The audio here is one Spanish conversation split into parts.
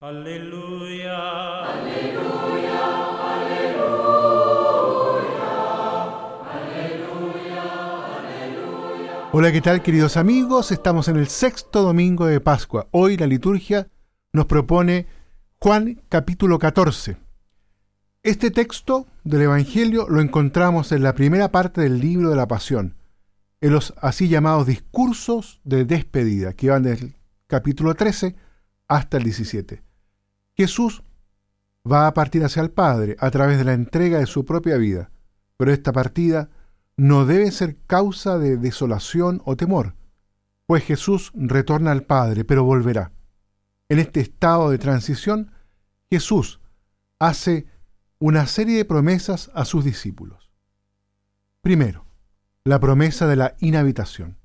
Aleluya. Aleluya. Hola, ¿qué tal queridos amigos? Estamos en el sexto domingo de Pascua. Hoy la liturgia nos propone Juan capítulo 14. Este texto del Evangelio lo encontramos en la primera parte del libro de la Pasión, en los así llamados discursos de despedida, que van del capítulo 13 hasta el 17. Jesús va a partir hacia el Padre a través de la entrega de su propia vida, pero esta partida no debe ser causa de desolación o temor, pues Jesús retorna al Padre, pero volverá. En este estado de transición, Jesús hace una serie de promesas a sus discípulos. Primero, la promesa de la inhabitación.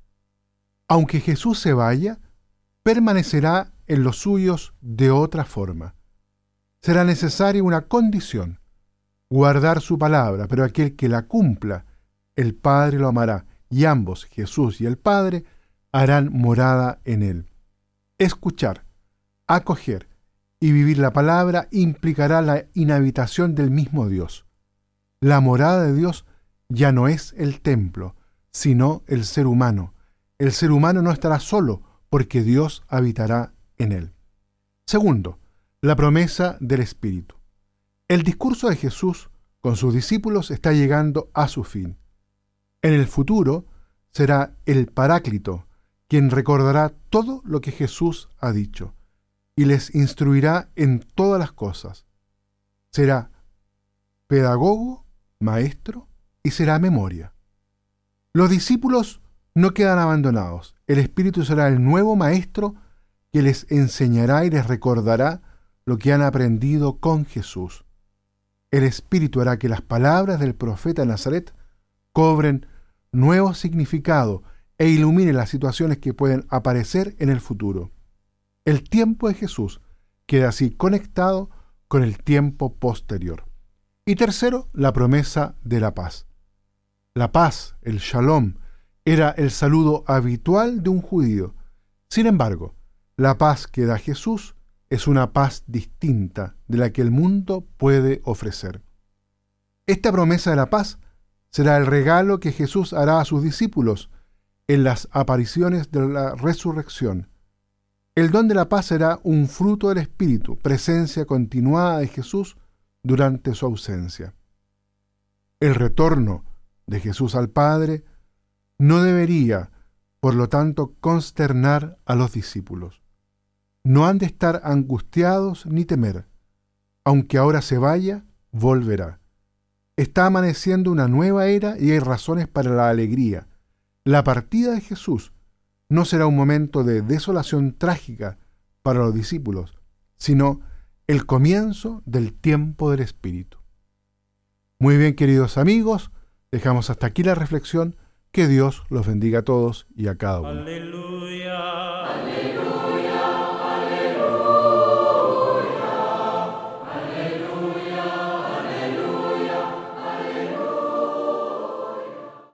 Aunque Jesús se vaya, permanecerá en los suyos de otra forma será necesaria una condición, guardar su palabra, pero aquel que la cumpla, el Padre lo amará, y ambos, Jesús y el Padre, harán morada en él. Escuchar, acoger y vivir la palabra implicará la inhabitación del mismo Dios. La morada de Dios ya no es el templo, sino el ser humano. El ser humano no estará solo, porque Dios habitará en él. Segundo, la promesa del Espíritu. El discurso de Jesús con sus discípulos está llegando a su fin. En el futuro será el Paráclito quien recordará todo lo que Jesús ha dicho y les instruirá en todas las cosas. Será pedagogo, maestro y será memoria. Los discípulos no quedan abandonados. El Espíritu será el nuevo maestro que les enseñará y les recordará lo que han aprendido con Jesús. El Espíritu hará que las palabras del profeta Nazaret cobren nuevo significado e iluminen las situaciones que pueden aparecer en el futuro. El tiempo de Jesús queda así conectado con el tiempo posterior. Y tercero, la promesa de la paz. La paz, el shalom, era el saludo habitual de un judío. Sin embargo, la paz que da Jesús es una paz distinta de la que el mundo puede ofrecer. Esta promesa de la paz será el regalo que Jesús hará a sus discípulos en las apariciones de la resurrección. El don de la paz será un fruto del Espíritu, presencia continuada de Jesús durante su ausencia. El retorno de Jesús al Padre no debería, por lo tanto, consternar a los discípulos. No han de estar angustiados ni temer. Aunque ahora se vaya, volverá. Está amaneciendo una nueva era y hay razones para la alegría. La partida de Jesús no será un momento de desolación trágica para los discípulos, sino el comienzo del tiempo del Espíritu. Muy bien, queridos amigos, dejamos hasta aquí la reflexión. Que Dios los bendiga a todos y a cada uno.